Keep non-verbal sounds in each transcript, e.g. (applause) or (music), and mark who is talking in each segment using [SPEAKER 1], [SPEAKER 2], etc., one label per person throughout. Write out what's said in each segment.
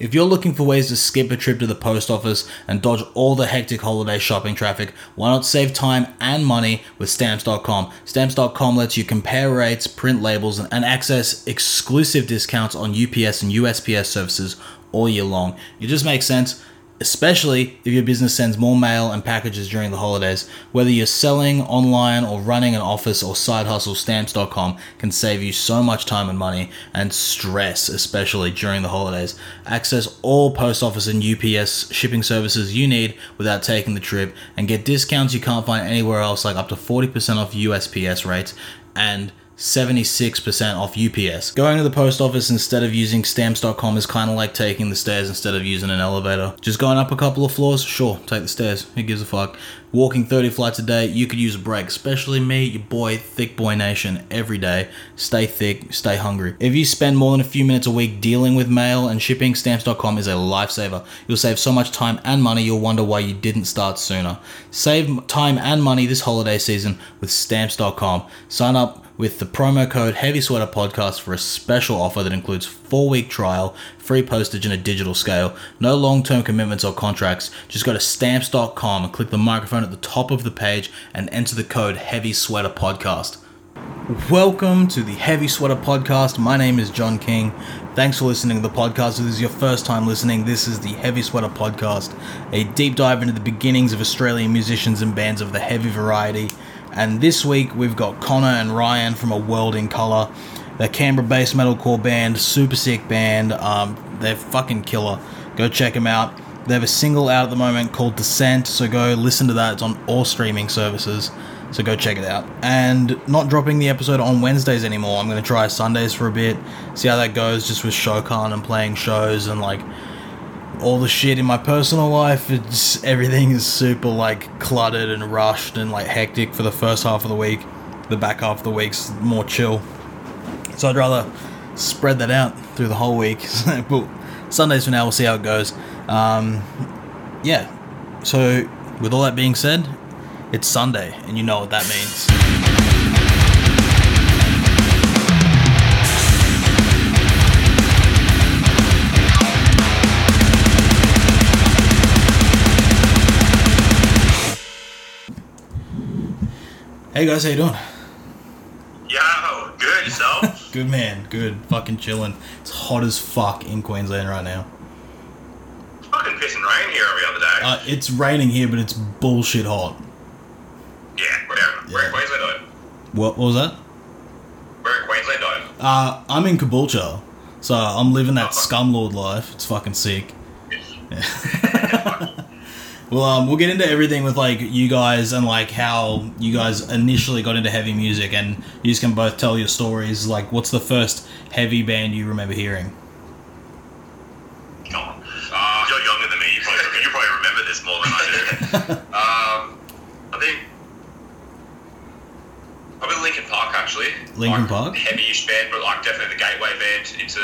[SPEAKER 1] If you're looking for ways to skip a trip to the post office and dodge all the hectic holiday shopping traffic, why not save time and money with stamps.com? Stamps.com lets you compare rates, print labels, and access exclusive discounts on UPS and USPS services all year long. It just makes sense especially if your business sends more mail and packages during the holidays. Whether you're selling online or running an office or side hustle, stamps.com can save you so much time and money and stress, especially during the holidays. Access all post office and UPS shipping services you need without taking the trip and get discounts you can't find anywhere else, like up to 40% off USPS rates and 76% off UPS. Going to the post office instead of using stamps.com is kind of like taking the stairs instead of using an elevator. Just going up a couple of floors, sure, take the stairs. Who gives a fuck? Walking 30 flights a day, you could use a break. Especially me, your boy, Thick Boy Nation, every day. Stay thick, stay hungry. If you spend more than a few minutes a week dealing with mail and shipping, stamps.com is a lifesaver. You'll save so much time and money, you'll wonder why you didn't start sooner. Save time and money this holiday season with stamps.com. Sign up with the promo code Heavy Sweater Podcast for a special offer that includes four week trial, free postage, and a digital scale. No long term commitments or contracts. Just go to stamps.com and click the microphone at the top of the page and enter the code Heavy Sweater Podcast. Welcome to the Heavy Sweater Podcast. My name is John King. Thanks for listening to the podcast. If this is your first time listening, this is the Heavy Sweater Podcast, a deep dive into the beginnings of Australian musicians and bands of the heavy variety. And this week we've got Connor and Ryan from A World in Color. They're Canberra based metalcore band, super sick band. Um, they're fucking killer. Go check them out. They have a single out at the moment called Descent, so go listen to that. It's on all streaming services, so go check it out. And not dropping the episode on Wednesdays anymore. I'm going to try Sundays for a bit, see how that goes just with Shokan and playing shows and like all the shit in my personal life. It's everything is super like cluttered and rushed and like hectic for the first half of the week. The back half of the week's more chill. So I'd rather spread that out through the whole week. (laughs) but Sundays for now, we'll see how it goes. Um, yeah. So with all that being said, it's Sunday, and you know what that means. Hey guys, how you doing?
[SPEAKER 2] Yo, good yourself? (laughs)
[SPEAKER 1] Good man, good. Fucking chilling. It's hot as fuck in Queensland right now.
[SPEAKER 2] Fucking pissing rain here every other day.
[SPEAKER 1] Uh, it's raining here, but it's bullshit hot.
[SPEAKER 2] yeah, whatever. We're in Queensland though.
[SPEAKER 1] What, what was that?
[SPEAKER 2] We're in Queensland though.
[SPEAKER 1] Uh, I'm in Caboolture, so I'm living that
[SPEAKER 2] Uh-huh.
[SPEAKER 1] scumlord life. It's fucking sick. (laughs) Well, um, we'll get into everything with like you guys and like how you guys initially got into heavy music, and you just can both tell your stories. Like, what's the first heavy band you remember hearing?
[SPEAKER 2] Come on. Uh, you're younger than me. You probably, you probably remember this more than I do. (laughs) um, I think probably Linkin Park actually.
[SPEAKER 1] Lincoln
[SPEAKER 2] like,
[SPEAKER 1] Park?
[SPEAKER 2] Heavy-ish band, but like definitely the gateway band into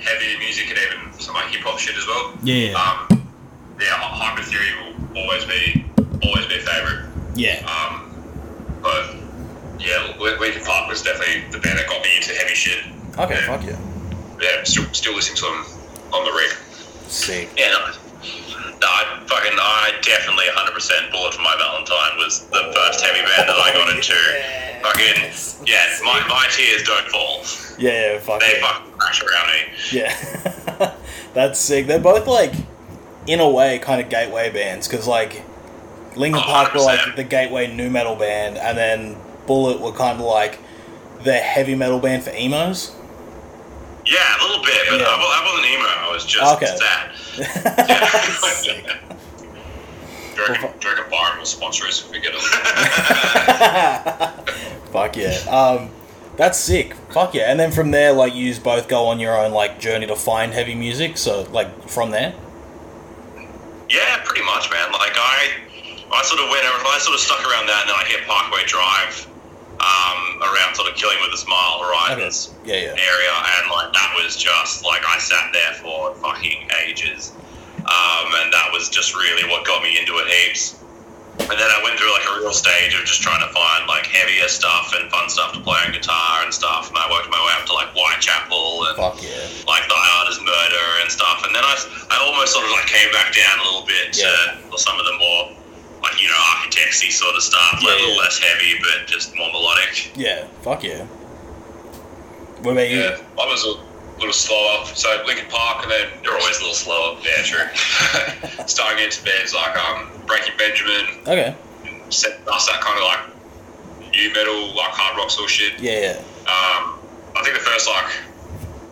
[SPEAKER 2] heavy music and even some like hip hop shit as well.
[SPEAKER 1] Yeah,
[SPEAKER 2] Um, yeah, Hybrid Theory will always be always be a favorite.
[SPEAKER 1] yeah,
[SPEAKER 2] Um, but yeah, Lin- Linkin Park was definitely the band that got me into heavy shit.
[SPEAKER 1] okay,
[SPEAKER 2] yeah.
[SPEAKER 1] fuck yeah,
[SPEAKER 2] Yeah, still still listening to them on the rig.
[SPEAKER 1] sick.
[SPEAKER 2] Yeah, no, no I fucking I definitely 100% Bullet for My Valentine was the first heavy band that I got (laughs) into. Fucking yeah, my, my tears don't fall.
[SPEAKER 1] Yeah, fuck
[SPEAKER 2] They fucking crash around me.
[SPEAKER 1] Yeah, (laughs) that's sick. They're both like, in a way, kind of gateway bands because like, Linkin
[SPEAKER 2] Oh,
[SPEAKER 1] Park were like the gateway nu metal band, and then Bullet were kind of like the heavy metal band for emos.
[SPEAKER 2] Yeah, a little bit, but
[SPEAKER 1] Yeah.
[SPEAKER 2] I, wa- I wasn't emo. I was just
[SPEAKER 1] Okay.
[SPEAKER 2] sad. (laughs)
[SPEAKER 1] Sick.
[SPEAKER 2] Do you reckon, do you reckon Byron will sponsor us if we get it? (laughs) (laughs)
[SPEAKER 1] Fuck yeah. Um, that's sick. Fuck yeah. And then from there, like, you both go on your own like journey to find heavy music. So like from there.
[SPEAKER 2] Pretty much, man. Like I, I sort of went, I sort of stuck around that, and then I hit Parkway Drive, um, around sort of Killing with a Smile Horizons
[SPEAKER 1] Yeah, yeah.
[SPEAKER 2] area, and like that was just like I sat there for fucking ages, um, and that was just really what got me into it heaps. And then I went through like a real stage of just trying to find like heavier stuff and fun stuff to play on guitar and stuff. And I worked my way up to like Whitechapel and
[SPEAKER 1] Fuck yeah.
[SPEAKER 2] like Thy Art Is Murder and stuff. And then I, I almost sort of like came back down a little bit to some of the more like you know architectsy sort of stuff, like a little less heavy but just more melodic.
[SPEAKER 1] Yeah. Fuck yeah. What about you?
[SPEAKER 3] Yeah, I was a little slower. So Linkin Park, and then
[SPEAKER 2] You're always a little slower.
[SPEAKER 3] yeah, true. (laughs) Starting into bands like um, Breaking Benjamin,
[SPEAKER 1] Okay.
[SPEAKER 3] Seether that kind of like nu metal, like hard rock sort of shit.
[SPEAKER 1] Yeah.
[SPEAKER 3] Um, I think the first like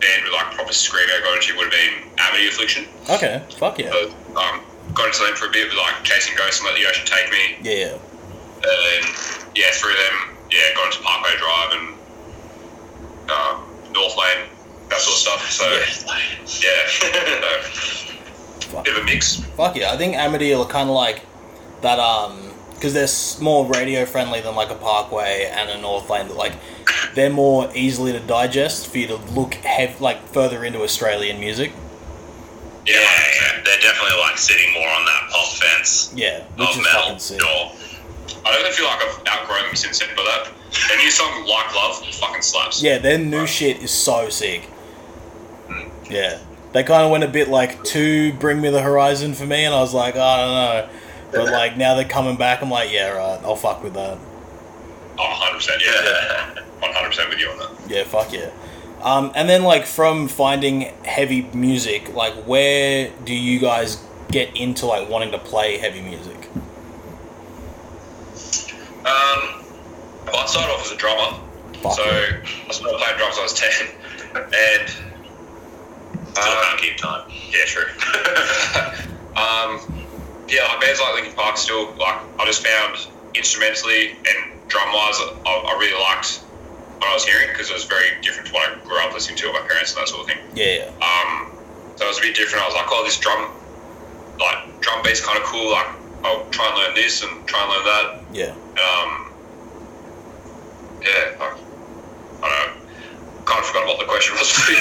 [SPEAKER 3] band with like proper screamo got into would have been Amity Affliction.
[SPEAKER 1] Okay. Fuck yeah.
[SPEAKER 3] So, um, got into them for a bit with like Chasing Ghosts and Let the Ocean Take Me.
[SPEAKER 1] Yeah.
[SPEAKER 3] And yeah, through them, yeah, got into Parkway Drive and uh, North Lane, that sort of stuff. So, yeah,
[SPEAKER 1] Fuck.
[SPEAKER 3] bit of a mix.
[SPEAKER 1] Fuck yeah. I think Amity are kind of like that. Um, because they're more radio friendly than like a Parkway and a North Lane. That like they're more easily to digest for you to look hev- like further into Australian music.
[SPEAKER 2] Yeah, yeah, they're definitely like sitting more on that pop fence
[SPEAKER 1] Yeah, which
[SPEAKER 2] of metal. Sure.
[SPEAKER 3] I don't feel like I've outgrown them since then, but that the new song "Like Love" fucking slaps.
[SPEAKER 1] Yeah, their new shit is so sick. Yeah. They kind of went a bit like to Bring Me the Horizon for me, and I was like, I don't know. But like now they're coming back, I'm like, yeah, right, I'll fuck with that.
[SPEAKER 3] Oh, 100 percent. Yeah, (laughs) one hundred percent with you on that.
[SPEAKER 1] Yeah, fuck yeah. Um, and then like from finding heavy music, like where do you guys get into like wanting to play heavy music?
[SPEAKER 3] Um, well, I started off as a drummer,
[SPEAKER 1] Fuck
[SPEAKER 3] so. I started playing drums when I was ten, (laughs) and
[SPEAKER 2] Still
[SPEAKER 3] um,
[SPEAKER 2] can't keep time.
[SPEAKER 3] Yeah, true. (laughs) um, yeah, like bands like Linkin Park still like I just found instrumentally and drum wise I, I really liked what I was hearing because it was very different to what I grew up listening to with my parents and that sort of thing.
[SPEAKER 1] Yeah,
[SPEAKER 3] Um, so it was a bit different. I was like, oh, this drum, like drum beat's kind of cool. Like I'll try and learn this and try and learn that.
[SPEAKER 1] yeah,
[SPEAKER 3] Um, yeah, like, I don't know. Kind of forgot what the question was. to be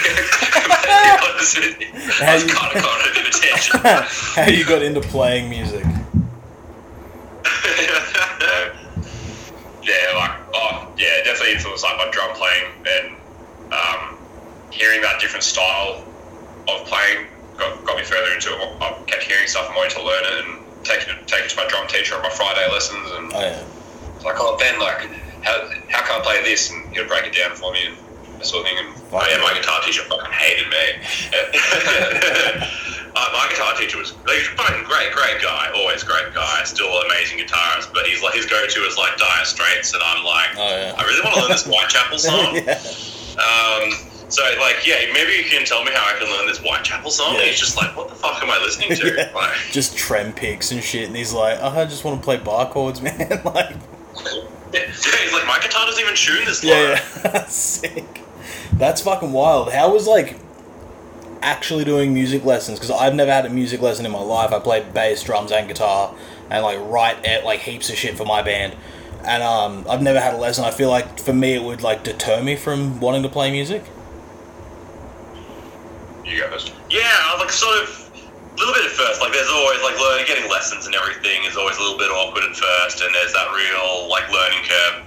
[SPEAKER 3] honest with you. I was
[SPEAKER 1] How you-
[SPEAKER 3] kind of caught a bit attention.
[SPEAKER 1] How you got into playing music? (laughs)
[SPEAKER 3] yeah, like oh yeah, definitely influenced like my drum playing and um, hearing that different style of playing got, got me further into it. I kept hearing stuff and wanting to learn it and taking it take it to my drum teacher on my Friday lessons and
[SPEAKER 1] Oh yeah,
[SPEAKER 3] like oh Ben like how how can I play this and he'll break it down for me and that sort of thing and
[SPEAKER 2] Oh yeah, my guitar teacher fucking hated me. (laughs) uh, my guitar teacher was like, a fucking great, great guy. Always great guy. Still amazing guitarist. But he's like his go-to is like Dire Straits, and I'm like,
[SPEAKER 1] oh yeah.
[SPEAKER 2] I really want to learn this Whitechapel (laughs) song.
[SPEAKER 1] yeah.
[SPEAKER 2] Um, so like, yeah, maybe you can tell me how I can learn this Whitechapel song.
[SPEAKER 1] Yeah.
[SPEAKER 2] And he's just like, what the fuck am I listening to? (laughs)
[SPEAKER 1] Yeah.
[SPEAKER 2] Like,
[SPEAKER 1] Just trem picks and shit, and he's like, oh, I just want to play bar chords, man. like,
[SPEAKER 2] yeah, he's like, my guitar doesn't even tune this low.
[SPEAKER 1] yeah, yeah. sick. That's fucking wild. How was like actually doing music lessons? Because I've never had a music lesson in my life. I played bass, drums, and guitar, and like write at like heaps of shit for my band. And um, I've never had a lesson. I feel like for me it would like deter me from wanting to play music.
[SPEAKER 3] you go first.
[SPEAKER 2] Yeah, I was like sort of a little bit at first. Like there's always like learning, getting lessons and everything is always a little bit awkward at first, and there's that real like learning curve.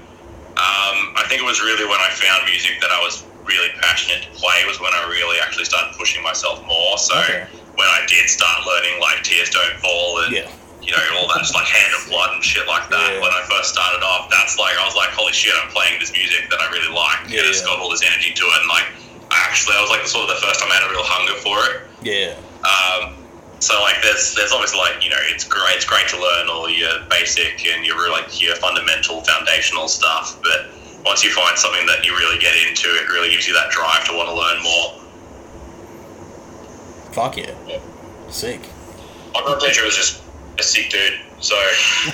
[SPEAKER 2] Um, I think it was really when I found music that I was really passionate to play was when I really actually started pushing myself more. So
[SPEAKER 1] Okay.
[SPEAKER 2] when I did start learning like Tears Don't Fall and
[SPEAKER 1] Yeah.
[SPEAKER 2] you know all that just like Hand of Blood and shit like that.
[SPEAKER 1] Yeah.
[SPEAKER 2] When I first started off, that's like I was like, holy shit, I'm playing this music that I really like.
[SPEAKER 1] Yeah,
[SPEAKER 2] and it's got all this energy to it, and like I actually, I was like sort of the first time I had a real hunger for it.
[SPEAKER 1] Yeah.
[SPEAKER 2] Um, so like there's there's obviously like you know it's great it's great to learn all your basic and your like your fundamental foundational stuff, but once you find something that you really get into, it really gives you that drive to want to learn more.
[SPEAKER 1] Fuck yeah. Sick.
[SPEAKER 3] My teacher was just a sick dude, so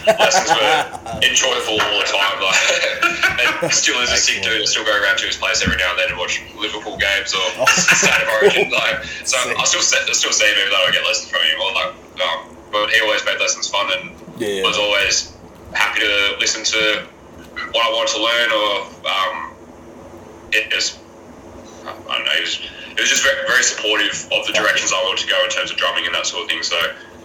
[SPEAKER 3] lessons were enjoyable all the time. Like, (laughs) and still is a sick dude. I still go around to his place every now and then and watch Liverpool games or
[SPEAKER 1] Oh. (laughs)
[SPEAKER 3] State of Origin. Like, so
[SPEAKER 1] Sick.
[SPEAKER 3] I still I still see him even though I get lessons from him. Or like, um, but he always made lessons fun and
[SPEAKER 1] Yeah.
[SPEAKER 3] was always happy to listen to what I wanted to learn or um, it just I don't know. He was, he was just very, very supportive of the directions I wanted to go in terms of drumming and that sort of thing. So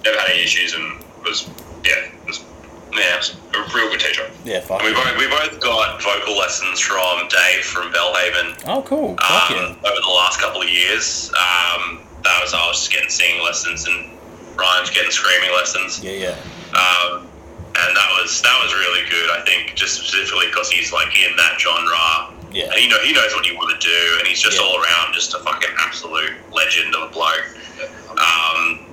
[SPEAKER 3] never had any issues and was yeah was
[SPEAKER 2] Yeah.
[SPEAKER 3] A real good teacher.
[SPEAKER 1] Yeah, fuck.
[SPEAKER 2] We both, we both got vocal lessons from Dave from Bellhaven
[SPEAKER 1] Oh, cool. Fuck
[SPEAKER 2] um,
[SPEAKER 1] yeah.
[SPEAKER 2] over the last couple of years. Um, that was I was just getting singing lessons and Ryan's getting screaming lessons.
[SPEAKER 1] Yeah, yeah.
[SPEAKER 2] Um, and that was that was really good. I think just specifically because he's like in that genre,
[SPEAKER 1] Yeah.
[SPEAKER 2] and he know he knows what he want to do, and he's just
[SPEAKER 1] Yeah.
[SPEAKER 2] all around just a fucking absolute legend of a bloke. Um,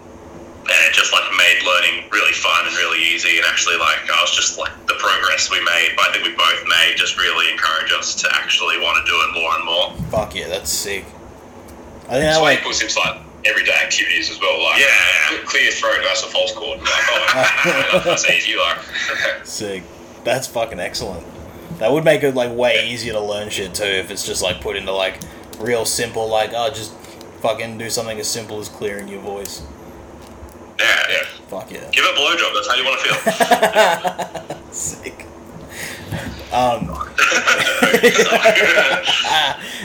[SPEAKER 2] and it just like made learning really fun and really easy. And actually, like I was just like the progress we made, I think we both made, just really encouraged us to actually want to do it more and more.
[SPEAKER 1] Fuck yeah, that's sick. I think that
[SPEAKER 3] That's
[SPEAKER 1] like
[SPEAKER 3] he puts in like everyday activities as well. Like
[SPEAKER 2] Yeah, yeah.
[SPEAKER 3] clear your throat, that's a false chord. Like, oh, (laughs) that's easy. Like, (laughs)
[SPEAKER 1] sick. That's fucking excellent. That would make it like way easier to learn shit too if it's just like put into like real simple like oh just fucking do something as simple as clearing your voice.
[SPEAKER 2] Yeah,
[SPEAKER 3] yeah.
[SPEAKER 1] Fuck yeah.
[SPEAKER 2] Give it a blowjob. That's how you want to feel. (laughs)
[SPEAKER 1] Sick. Um, (laughs)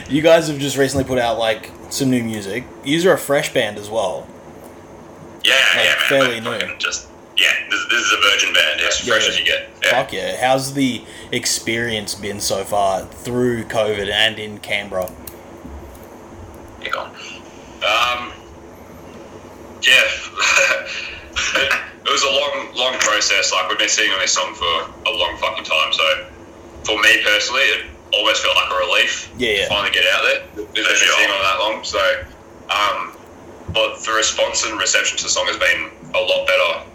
[SPEAKER 1] you guys have just recently put out like some new music. You are a fresh band as well.
[SPEAKER 2] Yeah,
[SPEAKER 1] Like,
[SPEAKER 2] yeah, man.
[SPEAKER 1] fairly
[SPEAKER 2] but
[SPEAKER 1] new.
[SPEAKER 2] Just yeah, this, this is a virgin band. Yeah,
[SPEAKER 3] as fresh
[SPEAKER 1] Yeah.
[SPEAKER 3] as you get. Yeah.
[SPEAKER 1] Fuck yeah. How's the experience been so far through COVID and in Canberra?
[SPEAKER 2] You're gone.
[SPEAKER 3] Um, yeah, it, it was a long, long process. Like we've been sitting on this song for a long fucking time. So for me personally, it almost felt like a relief
[SPEAKER 1] Yeah, yeah.
[SPEAKER 3] to finally get out there. We've been
[SPEAKER 2] sure.
[SPEAKER 3] sitting on that long. So, um, but the response and reception to the song has been a lot better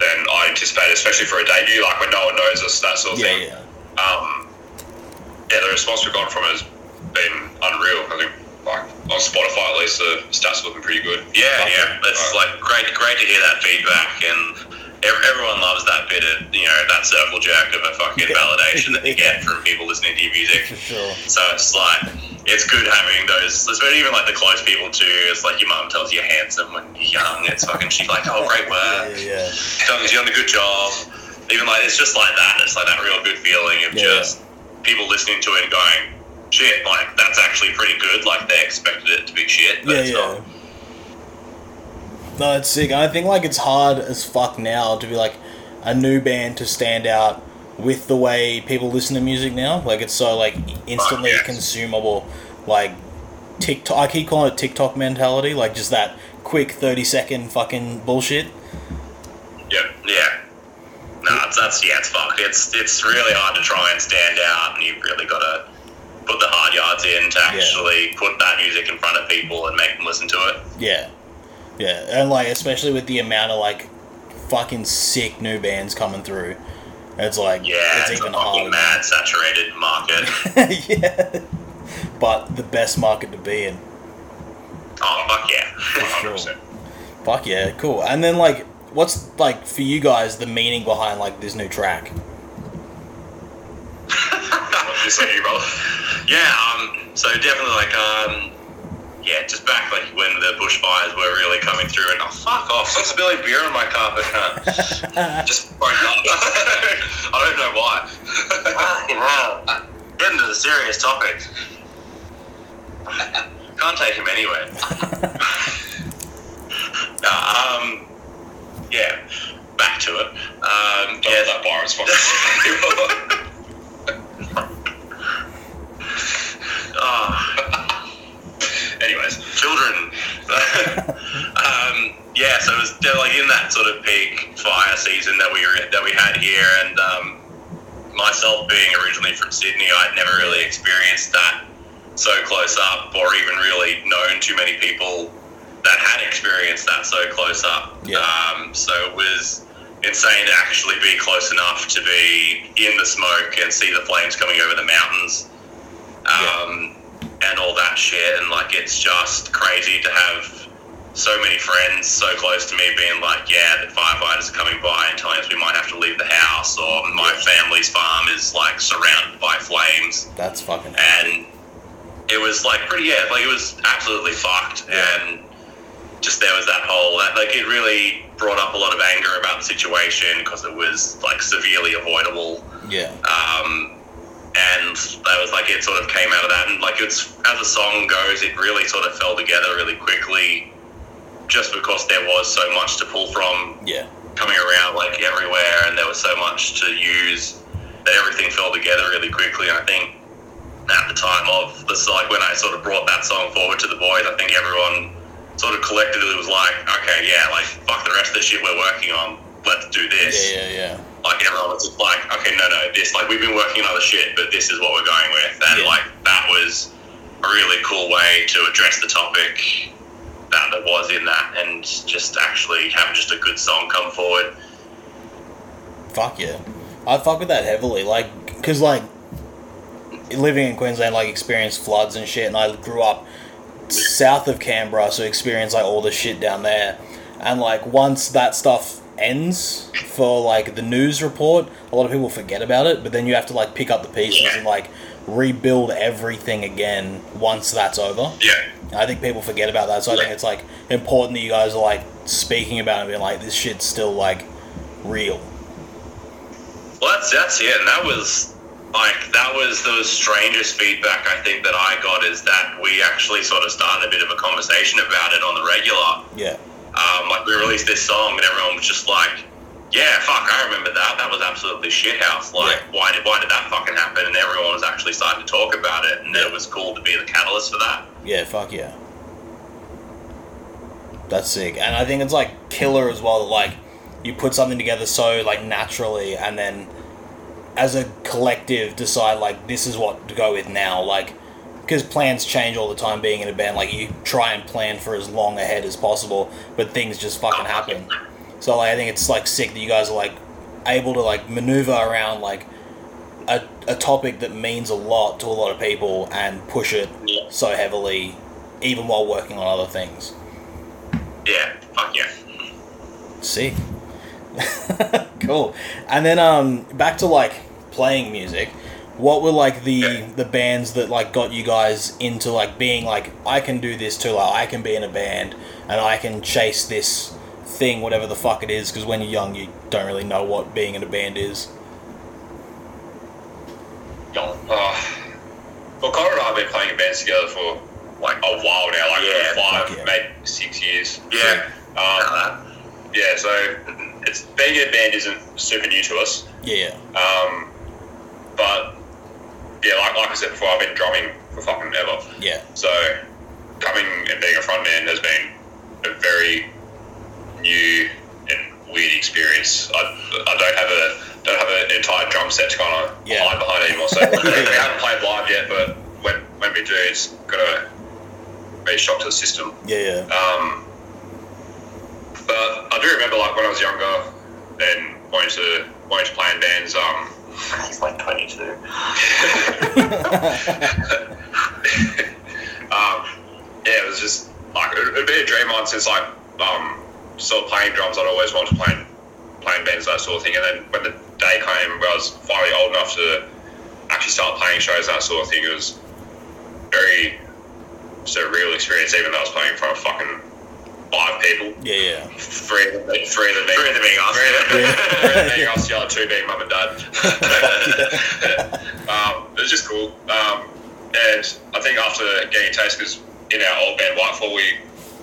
[SPEAKER 3] than I anticipated, especially for a debut. Like when no one knows us, that sort of
[SPEAKER 1] Yeah,
[SPEAKER 3] thing.
[SPEAKER 1] yeah.
[SPEAKER 3] Um, yeah, the response we've gotten from it has been unreal. I think, like on Spotify at least, the stats are looking pretty good.
[SPEAKER 2] Yeah, yeah. It's
[SPEAKER 3] Uh,
[SPEAKER 2] like great, great to hear that feedback, and ev- everyone loves that bit of you know that circle jerk of a fucking validation that you get (laughs) from people listening to your music.
[SPEAKER 1] Sure.
[SPEAKER 2] So it's like it's good having those, especially even like the close people too. It's like your mum tells you you're handsome when you're young. It's fucking she's like, oh great work,
[SPEAKER 1] yeah, yeah.
[SPEAKER 2] Douglas, you done a good job. Even like it's just like that. It's like that real good feeling of
[SPEAKER 1] Yeah.
[SPEAKER 2] just people listening to it and going, shit, like that's actually pretty good. Like they expected it to be shit, but
[SPEAKER 1] Yeah,
[SPEAKER 2] it's
[SPEAKER 1] yeah.
[SPEAKER 2] not.
[SPEAKER 1] No, it's sick. And I think like it's hard as fuck now to be like a new band to stand out with the way people listen to music now. Like it's so like instantly
[SPEAKER 2] yes.
[SPEAKER 1] consumable. Like TikTok. I keep calling it TikTok mentality. Like just that quick thirty second fucking bullshit.
[SPEAKER 2] Yeah, yeah. No, it's, that's yeah, it's fucked. It's it's really hard to try and stand out, and you've really got to put the hard yards in to actually put that music in front of people and make them listen to it.
[SPEAKER 1] Yeah, yeah, and like especially with the amount of like fucking sick new bands coming through. It's like
[SPEAKER 2] Yeah,
[SPEAKER 1] it's,
[SPEAKER 2] it's,
[SPEAKER 1] even
[SPEAKER 2] a fucking
[SPEAKER 1] harder.
[SPEAKER 2] mad saturated market. (laughs)
[SPEAKER 1] yeah, but the best market to be in.
[SPEAKER 2] oh fuck yeah! (laughs)
[SPEAKER 1] Sure. Fuck yeah, cool. And then like, what's like for you guys the meaning behind like this new track? (laughs)
[SPEAKER 3] This is you, brother.
[SPEAKER 2] yeah, um, so definitely like um, yeah, just back like when the bushfires were really coming through, and oh fuck off, stop spilling beer on my carpet, cunt. (laughs) just broke up. (laughs) I don't know why. Fucking hell. Get into the serious topic. Can't take him anywhere. (laughs) Nah, um, yeah, back to it. Um, yeah,
[SPEAKER 3] that bar responsibility.
[SPEAKER 2] oh,
[SPEAKER 3] Anyways,
[SPEAKER 2] children. (laughs) um, yeah, so it was like in that sort of peak fire season that we were that we had here, and um, myself being originally from Sydney, I'd never really experienced that so close up, or even really known too many people that had experienced that so close up.
[SPEAKER 1] Yeah.
[SPEAKER 2] Um, so it was insane to actually be close enough to be in the smoke and see the flames coming over the mountains um, and all that shit. And like, it's just crazy to have so many friends so close to me being like, yeah, the firefighters are coming by and telling us we might have to leave the house, or my family's farm is like surrounded by flames.
[SPEAKER 1] That's fucking.
[SPEAKER 2] And it was like pretty, yeah, like it was absolutely fucked. And just there was that whole, that, like, it really brought up a lot of anger about the situation because it was like severely avoidable
[SPEAKER 1] Yeah,
[SPEAKER 2] um, and that was like it sort of came out of that and like it's as the song goes it really sort of fell together really quickly just because there was so much to pull from
[SPEAKER 1] yeah,
[SPEAKER 2] coming around like everywhere, and there was so much to use that everything fell together really quickly. And I think at the time of the like when I sort of brought that song forward to the boys, I think everyone sort of collectively was like, okay, yeah, like fuck the rest of the shit we're working on, let's do this.
[SPEAKER 1] Yeah, yeah, yeah.
[SPEAKER 2] Like everyone was just like, okay, no, no, this like we've been working on other shit, but this is what we're going with, and
[SPEAKER 1] Yeah.
[SPEAKER 2] like that was a really cool way to address the topic that there was in that, and just actually have just a good song come forward.
[SPEAKER 1] Fuck yeah. I fuck with that heavily. Like, because, like, living in Queensland, like, experienced floods and shit, and I grew up south of Canberra, so experienced, like, all the shit down there. And, like, once that stuff ends for, like, the news report, a lot of people forget about it, but then you have to, like, pick up the pieces and, like, rebuild everything again once that's over.
[SPEAKER 2] Yeah,
[SPEAKER 1] I think people forget about that, so I think it's like important that you guys are like speaking about it and being like, this shit's still like real.
[SPEAKER 2] Well, that's that's it, and that was like that was the strangest feedback I think that I got is that we actually sort of started a bit of a conversation about it on the regular.
[SPEAKER 1] Yeah,
[SPEAKER 2] Um, like we released this song, and everyone was just like, "Yeah, fuck, I remember that. That was absolutely shithouse. Like, why did why did that fucking happen?" And everyone was actually starting to talk about it, and it was cool to be the catalyst for that.
[SPEAKER 1] yeah, fuck yeah. That's sick, and I think it's like killer as well. That like you put something together so like naturally, and then as a collective decide like this is what to go with now. Like because plans change all the time. Being in a band, like you try and plan for as long ahead as possible, but things just fucking happen. So like I think it's like sick that you guys are like able to like maneuver around like a, a topic that means a lot to a lot of people and push it
[SPEAKER 2] Yeah.
[SPEAKER 1] so heavily even while working on other things.
[SPEAKER 2] Yeah, fuck yeah.
[SPEAKER 1] Sick. (laughs) cool. And then um back to like playing music. What were like the
[SPEAKER 2] Yeah.
[SPEAKER 1] the bands that like got you guys into like being like I can do this too like I can be in a band and I can chase this thing whatever the fuck it is because when you're young you don't really know what being in a band is.
[SPEAKER 3] Oh. Well, Connor and I have been playing in bands together for like a while now, like
[SPEAKER 2] Yeah,
[SPEAKER 3] five,
[SPEAKER 1] yeah.
[SPEAKER 3] maybe six years.
[SPEAKER 2] Yeah.
[SPEAKER 3] Um,
[SPEAKER 2] Uh,
[SPEAKER 3] yeah, so it's being in a band isn't super new to us.
[SPEAKER 1] Yeah.
[SPEAKER 3] Um, but yeah, like, like I said before, I've been drumming for fucking ever.
[SPEAKER 1] Yeah.
[SPEAKER 3] So coming and being a frontman has been a very new and weird experience. I, I don't have a don't have an entire drum set to kind of
[SPEAKER 1] Yeah.
[SPEAKER 3] hide behind anymore. So (laughs) we haven't played live yet, but when when we do, it's gonna be a shock to the system.
[SPEAKER 1] Yeah. Yeah.
[SPEAKER 3] Um, but I do remember like when I was younger and wanting to wanting to play in bands. Um,
[SPEAKER 2] he's like 22. (laughs) (laughs)
[SPEAKER 3] um, yeah, it was just like it would be a dream on since like um, sort of playing drums. I'd always wanted to play in- playing bands that sort of thing. And then when the day came where I was finally old enough to actually start playing shows that sort of thing, it was very surreal experience. Even though I was playing in front of fucking five people,
[SPEAKER 1] Yeah. Yeah.
[SPEAKER 3] three of them, three of them being
[SPEAKER 2] Three of them being us.
[SPEAKER 3] three of them,
[SPEAKER 1] Yeah.
[SPEAKER 3] three of them being us, the other two being mum and dad. (laughs) um, it was just cool. Um, and I think after getting a taste, because in our old band Whitefall, we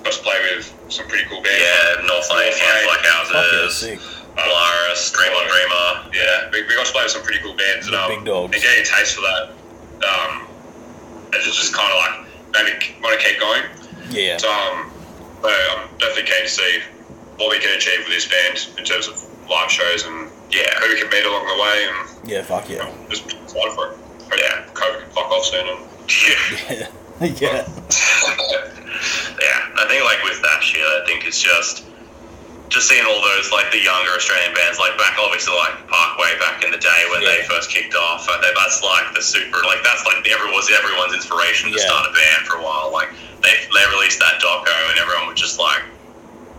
[SPEAKER 3] got to play with some pretty cool bands.
[SPEAKER 2] Yeah, North Lane, Hands Like Houses,
[SPEAKER 1] sick.
[SPEAKER 2] Polaris, Dream on Dreamer.
[SPEAKER 3] Yeah, we, we got to play with some pretty cool bands, and um,
[SPEAKER 1] big dogs.
[SPEAKER 3] and getting a taste for that, um, it just, just kind of like made me want to keep going.
[SPEAKER 1] Yeah.
[SPEAKER 3] So, um, so I'm definitely keen to see what we can achieve with this band in terms of live shows and
[SPEAKER 2] Yeah.
[SPEAKER 3] who we can meet along the way, and
[SPEAKER 1] Yeah. Fuck yeah. (laughs)
[SPEAKER 3] just excited for it. But yeah, COVID can fuck off soon. And
[SPEAKER 1] Yeah. (laughs) yeah. (laughs)
[SPEAKER 2] yeah, I think like with that shit, I think it's just just seeing all those like the younger Australian bands, like back obviously like Parkway back in the day when they first kicked off. Think that's like the super like that's like everyone's everyone's inspiration to
[SPEAKER 1] Yeah.
[SPEAKER 2] start a band for a while. Like they they released that doco and everyone was just like,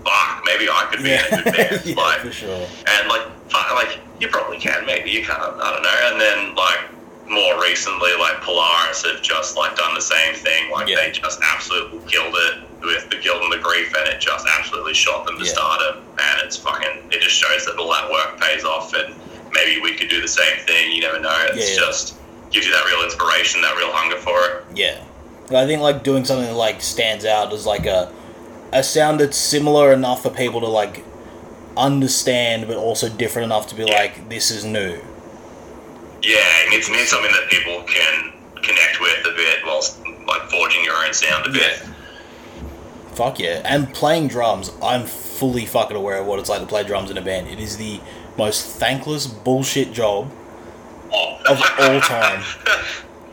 [SPEAKER 2] fuck, maybe I could be in a good band.
[SPEAKER 1] Yeah. (laughs) yeah.
[SPEAKER 2] like
[SPEAKER 1] For sure.
[SPEAKER 2] and like fuck, like you probably can, maybe you can't, I don't know. And then like more recently, like Polaris have just like done the same thing. Like
[SPEAKER 1] Yeah.
[SPEAKER 2] they just absolutely killed it with the Guilt and the Grief, and it just absolutely shot them to
[SPEAKER 1] Yeah.
[SPEAKER 2] stardom. And it's fucking, it just shows that all that work pays off, and maybe we could do the same thing. You never know. It's
[SPEAKER 1] Yeah, yeah.
[SPEAKER 2] just gives you that real inspiration, that real hunger for it.
[SPEAKER 1] Yeah. But I think like doing something that like stands out as like a a sound that's similar enough for people to like understand, but also different enough to be like, this is new.
[SPEAKER 2] Yeah, it needs, needs something that people can connect with a bit whilst like forging your own sound a bit.
[SPEAKER 1] Fuck yeah. And playing drums, I'm fully fucking aware of what it's like to play drums in a band. It is the most thankless bullshit job
[SPEAKER 3] Oh.
[SPEAKER 1] of all time. (laughs)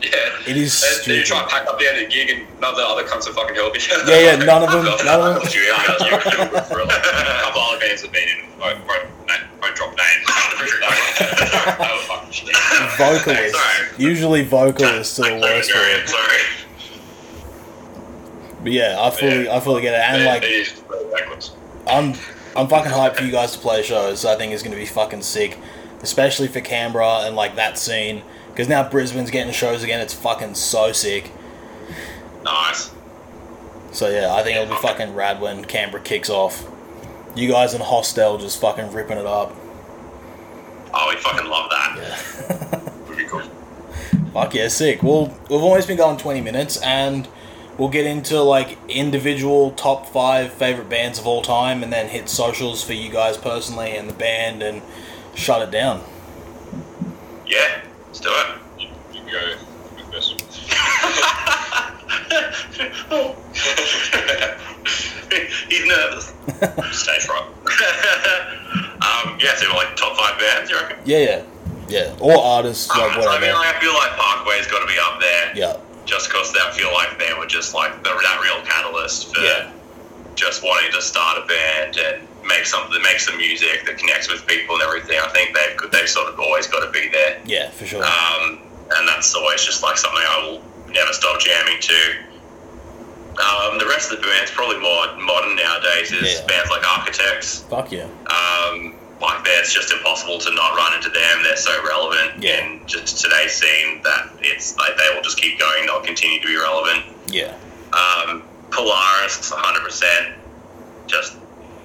[SPEAKER 3] Yeah.
[SPEAKER 1] It is
[SPEAKER 3] And then you try and pack up the end of the gig and none of the other cunts will fucking help you.
[SPEAKER 1] Yeah, yeah, (laughs) none of them, (laughs) none of them.
[SPEAKER 2] What you
[SPEAKER 3] Yeah,
[SPEAKER 2] got?
[SPEAKER 3] you can do it for a couple other bands have been in. Won't, won't, won't drop names. that was fucking shit.
[SPEAKER 1] Vocalists. Usually vocalists are the worst.
[SPEAKER 2] Sorry.
[SPEAKER 1] But yeah, I fully, I fully get it. And
[SPEAKER 3] It-
[SPEAKER 1] like,
[SPEAKER 3] it is really backwards.
[SPEAKER 1] I'm I'm fucking hyped for you guys to play shows. I think it's gonna be fucking sick, especially for Canberra and like that scene. Because now Brisbane's getting shows again. It's fucking so sick.
[SPEAKER 2] Nice.
[SPEAKER 1] So yeah, I think it'll be fucking rad when Canberra kicks off. You guys in Hostel just fucking ripping it up.
[SPEAKER 2] Oh, we fucking love that.
[SPEAKER 1] Yeah.
[SPEAKER 3] Would be cool. (laughs)
[SPEAKER 1] Fuck yeah, sick. Well, we've almost been going 20 minutes and we'll get into like individual top five favorite bands of all time and then hit socials for you guys personally and the band and shut it down.
[SPEAKER 2] Yeah, let's do it.
[SPEAKER 3] You, you can go with this. (laughs)
[SPEAKER 2] He's nervous. (laughs)
[SPEAKER 3] Stage fright. (laughs)
[SPEAKER 2] um, yeah, so like top five bands, you reckon?
[SPEAKER 1] Yeah, yeah. Yeah. Or artists, like
[SPEAKER 2] I mean, like, I feel like Parkway's got to be up there.
[SPEAKER 1] Yeah.
[SPEAKER 2] Just because I feel like they were just like the, that real catalyst for
[SPEAKER 1] Yeah.
[SPEAKER 2] just wanting to start a band and make something, make some music that connects with people and everything. I think they've they've sort of always got to be there.
[SPEAKER 1] Yeah, for sure.
[SPEAKER 2] um, and that's always just like something I will never stop jamming to. Um, the rest of the bands, probably more modern nowadays, is
[SPEAKER 1] Yeah.
[SPEAKER 2] bands like Architects.
[SPEAKER 1] Fuck yeah.
[SPEAKER 2] Um, like, it's just impossible to not run into them. They're so relevant
[SPEAKER 1] Yeah.
[SPEAKER 2] in just today's scene that it's like they will just keep going. They'll continue to be relevant.
[SPEAKER 1] Yeah.
[SPEAKER 2] Um, Polaris, 100%, just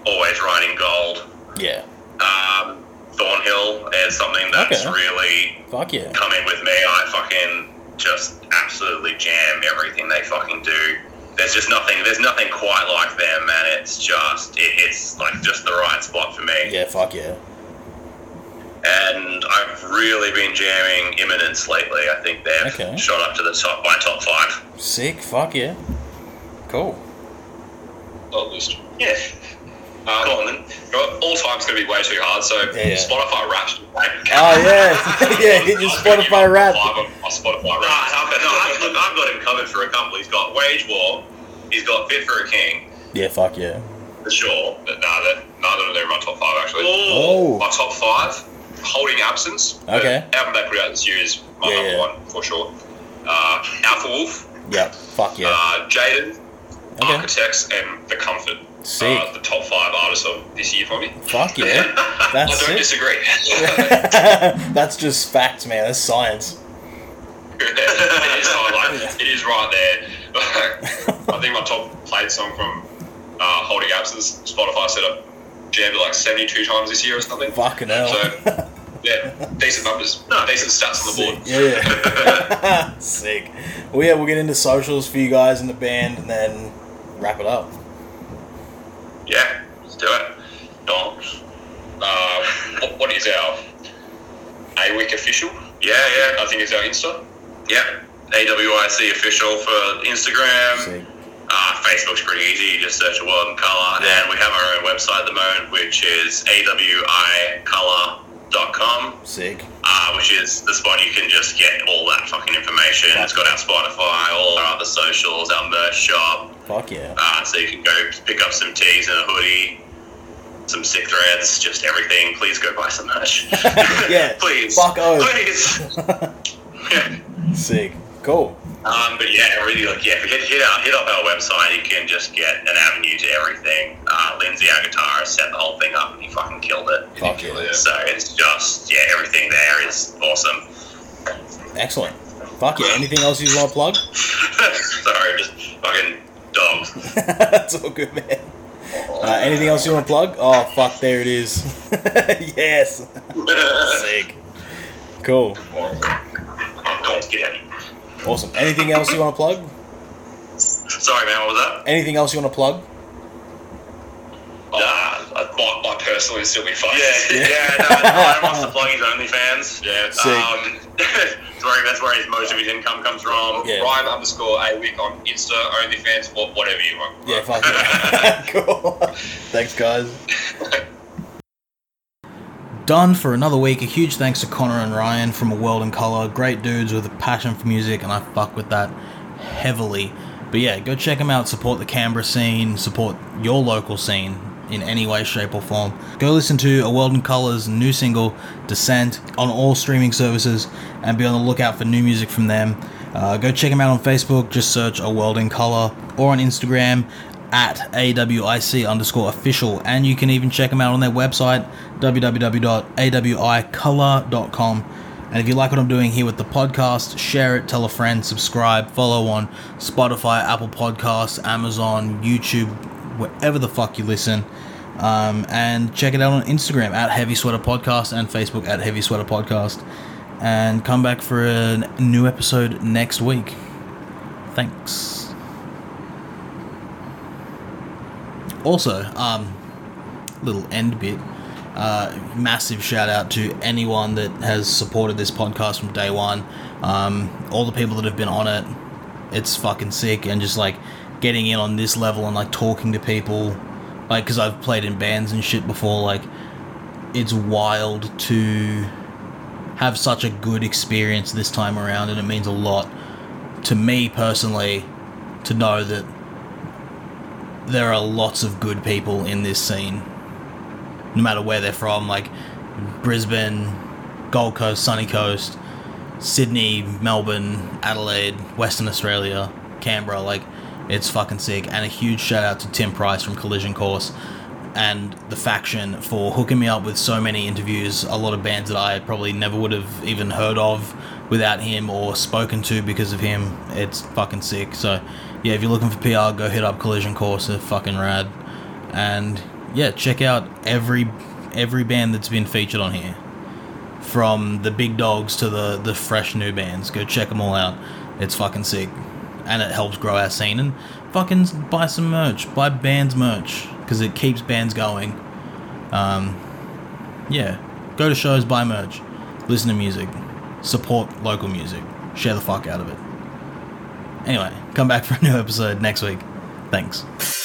[SPEAKER 2] always riding gold.
[SPEAKER 1] Yeah.
[SPEAKER 2] Um, Thornhill is something that's
[SPEAKER 1] Okay.
[SPEAKER 2] really
[SPEAKER 1] Fuck yeah.
[SPEAKER 2] come in with me, I fucking just absolutely jam everything they fucking do. There's just nothing. There's nothing quite like them, man. It's just it, it's like just the right spot for me.
[SPEAKER 1] Yeah, fuck yeah.
[SPEAKER 2] And I've really been jamming Imminence lately. I think they've
[SPEAKER 1] Okay.
[SPEAKER 2] shot up to the top by top five.
[SPEAKER 1] Sick. Fuck yeah. Cool.
[SPEAKER 3] Not list.
[SPEAKER 2] Yeah. Go on then.
[SPEAKER 3] All time's going to be way too hard, so
[SPEAKER 1] Yeah, yeah.
[SPEAKER 3] Spotify Wrapped.
[SPEAKER 1] Oh yeah. (laughs) yeah, (laughs) hit your Spotify rap.
[SPEAKER 3] Five on my Spotify
[SPEAKER 2] No,
[SPEAKER 3] Wrapped.
[SPEAKER 2] I've, no, I've, look, I've got him covered for a couple. He's got Wage War. He's got Fit for a King
[SPEAKER 1] Yeah, fuck yeah.
[SPEAKER 2] for sure.
[SPEAKER 3] But nah, that, none of them are in my top five, actually.
[SPEAKER 1] Oh.
[SPEAKER 3] My top five, Holding Absence.
[SPEAKER 1] Okay.
[SPEAKER 3] The album they put out this year is my
[SPEAKER 1] Yeah,
[SPEAKER 3] number
[SPEAKER 1] yeah.
[SPEAKER 3] one, for sure. Uh, Alpha Wolf,
[SPEAKER 1] Yeah. Fuck yeah.
[SPEAKER 3] uh, Jaden,
[SPEAKER 1] Okay.
[SPEAKER 3] Architects, and The Comfort.
[SPEAKER 1] Sick.
[SPEAKER 3] Uh, the top five artists of this year for me.
[SPEAKER 1] Fuck (laughs) yeah. That's
[SPEAKER 3] I don't
[SPEAKER 1] sick.
[SPEAKER 3] disagree. (laughs) (laughs)
[SPEAKER 1] That's just facts, man. That's science.
[SPEAKER 3] it, is, like, it is right there. I think my top played song from uh, Holding Absence, Spotify said I jammed it like 72 times this year or something.
[SPEAKER 1] Fucking hell.
[SPEAKER 3] So, yeah, decent numbers, No, decent stats on the board.
[SPEAKER 1] Yeah, yeah. Sick. Well, yeah, we'll get into socials for you guys in the band and then wrap it up.
[SPEAKER 2] Yeah, let's do it. Donks.
[SPEAKER 3] Uh, what, what is our AWIC official?
[SPEAKER 2] Yeah, yeah,
[SPEAKER 3] I think it's our Insta.
[SPEAKER 2] yeah. AWIC official for Instagram.
[SPEAKER 1] Sick.
[SPEAKER 2] Uh, Facebook's pretty easy. You just search A World in Color,
[SPEAKER 1] Yeah.
[SPEAKER 2] and we have our own website at the moment, which is awicolor.com.
[SPEAKER 1] Sick.
[SPEAKER 2] uh, which is the spot you can just get all that fucking information. It's got our Spotify, all our other socials, our merch shop,
[SPEAKER 1] Fuck yeah.
[SPEAKER 2] uh, so you can go pick up some tees and a hoodie, some sick threads, just everything. Please go buy some merch. (laughs) (laughs)
[SPEAKER 1] Yeah,
[SPEAKER 2] please.
[SPEAKER 1] fuck oath.
[SPEAKER 2] Please.
[SPEAKER 1] Sick. Cool.
[SPEAKER 2] Um, but yeah, really, like, yeah, hit, hit, out, hit up our website, you can just get an avenue to everything. Uh, Lindsay, our guitarist, set the whole thing up and he fucking killed it.
[SPEAKER 1] Fuck yeah.
[SPEAKER 2] So it's just, yeah, everything there is awesome.
[SPEAKER 1] Excellent. Fuck yeah. (laughs) Anything else you want to plug?
[SPEAKER 2] Sorry, just fucking dogs. (laughs)
[SPEAKER 1] That's all good, man. Uh, anything else you want to plug? Oh, fuck, there it is. (laughs) yes. (laughs) Sick. Cool.
[SPEAKER 2] Dogs, get out.
[SPEAKER 1] Awesome. Anything else you want to plug?
[SPEAKER 2] Sorry, man, what was that?
[SPEAKER 1] Anything else you want to plug?
[SPEAKER 3] My, my, my personal is silly fuck.
[SPEAKER 2] Yeah, (laughs) yeah. no, Ryan wants to plug his OnlyFans.
[SPEAKER 3] Yeah.
[SPEAKER 1] Sick.
[SPEAKER 2] Um, (laughs) that's where that's where his, most of his income comes from.
[SPEAKER 1] Yeah.
[SPEAKER 3] Ryan underscore AWIC on Insta, OnlyFans, wha- whatever you want.
[SPEAKER 1] Yeah, fuck it. (laughs) cool. Thanks, guys. Done for another week. A huge thanks to Connor and Ryan from A World in Color. Great dudes with a passion for music, and I fuck with that heavily. But yeah, go check them out. Support the Canberra scene. Support your local scene in any way, shape, or form. Go listen to A World in Color's new single, Descent, on all streaming services, and be on the lookout for new music from them. Uh, go check them out on Facebook. Just search A World in Color, or on Instagram at AWIC underscore official. And you can even check them out on their website, www.awicolor.com. And if you like what I'm doing here with the podcast, share it, tell a friend, subscribe, follow on Spotify, Apple Podcasts, Amazon, YouTube, wherever the fuck you listen. Um, and check it out on Instagram at Heavy Sweater Podcast and Facebook at Heavy Sweater Podcast. And come back for a new episode next week. Thanks. Also, um, little end bit. Uh, massive shout out to anyone that has supported this podcast from day one. Um, all the people that have been on it. It's fucking sick, and just like getting in on this level and like talking to people, like because I've played in bands and shit before. Like, it's wild to have such a good experience this time around, and it means a lot to me personally to know that there are lots of good people in this scene, no matter where they're from, like Brisbane, Gold Coast, Sunny Coast, Sydney, Melbourne, Adelaide, Western Australia, Canberra. Like, it's fucking sick. And a huge shout out to Tim Price from Collision Course and the faction for hooking me up with so many interviews. A lot of bands that I probably never would have even heard of without him or spoken to because of him. It's fucking sick. So, yeah, if you're looking for PR, go hit up Collision Course. They're fucking rad. And yeah, check out every every band that's been featured on here, from the big dogs to the the fresh new bands. Go check them all out. It's fucking sick, and it helps grow our scene. And fucking buy some merch. Buy bands merch because it keeps bands going. Um, yeah, go to shows, buy merch, listen to music, support local music, share the fuck out of it. Anyway, come back for a new episode next week. Thanks.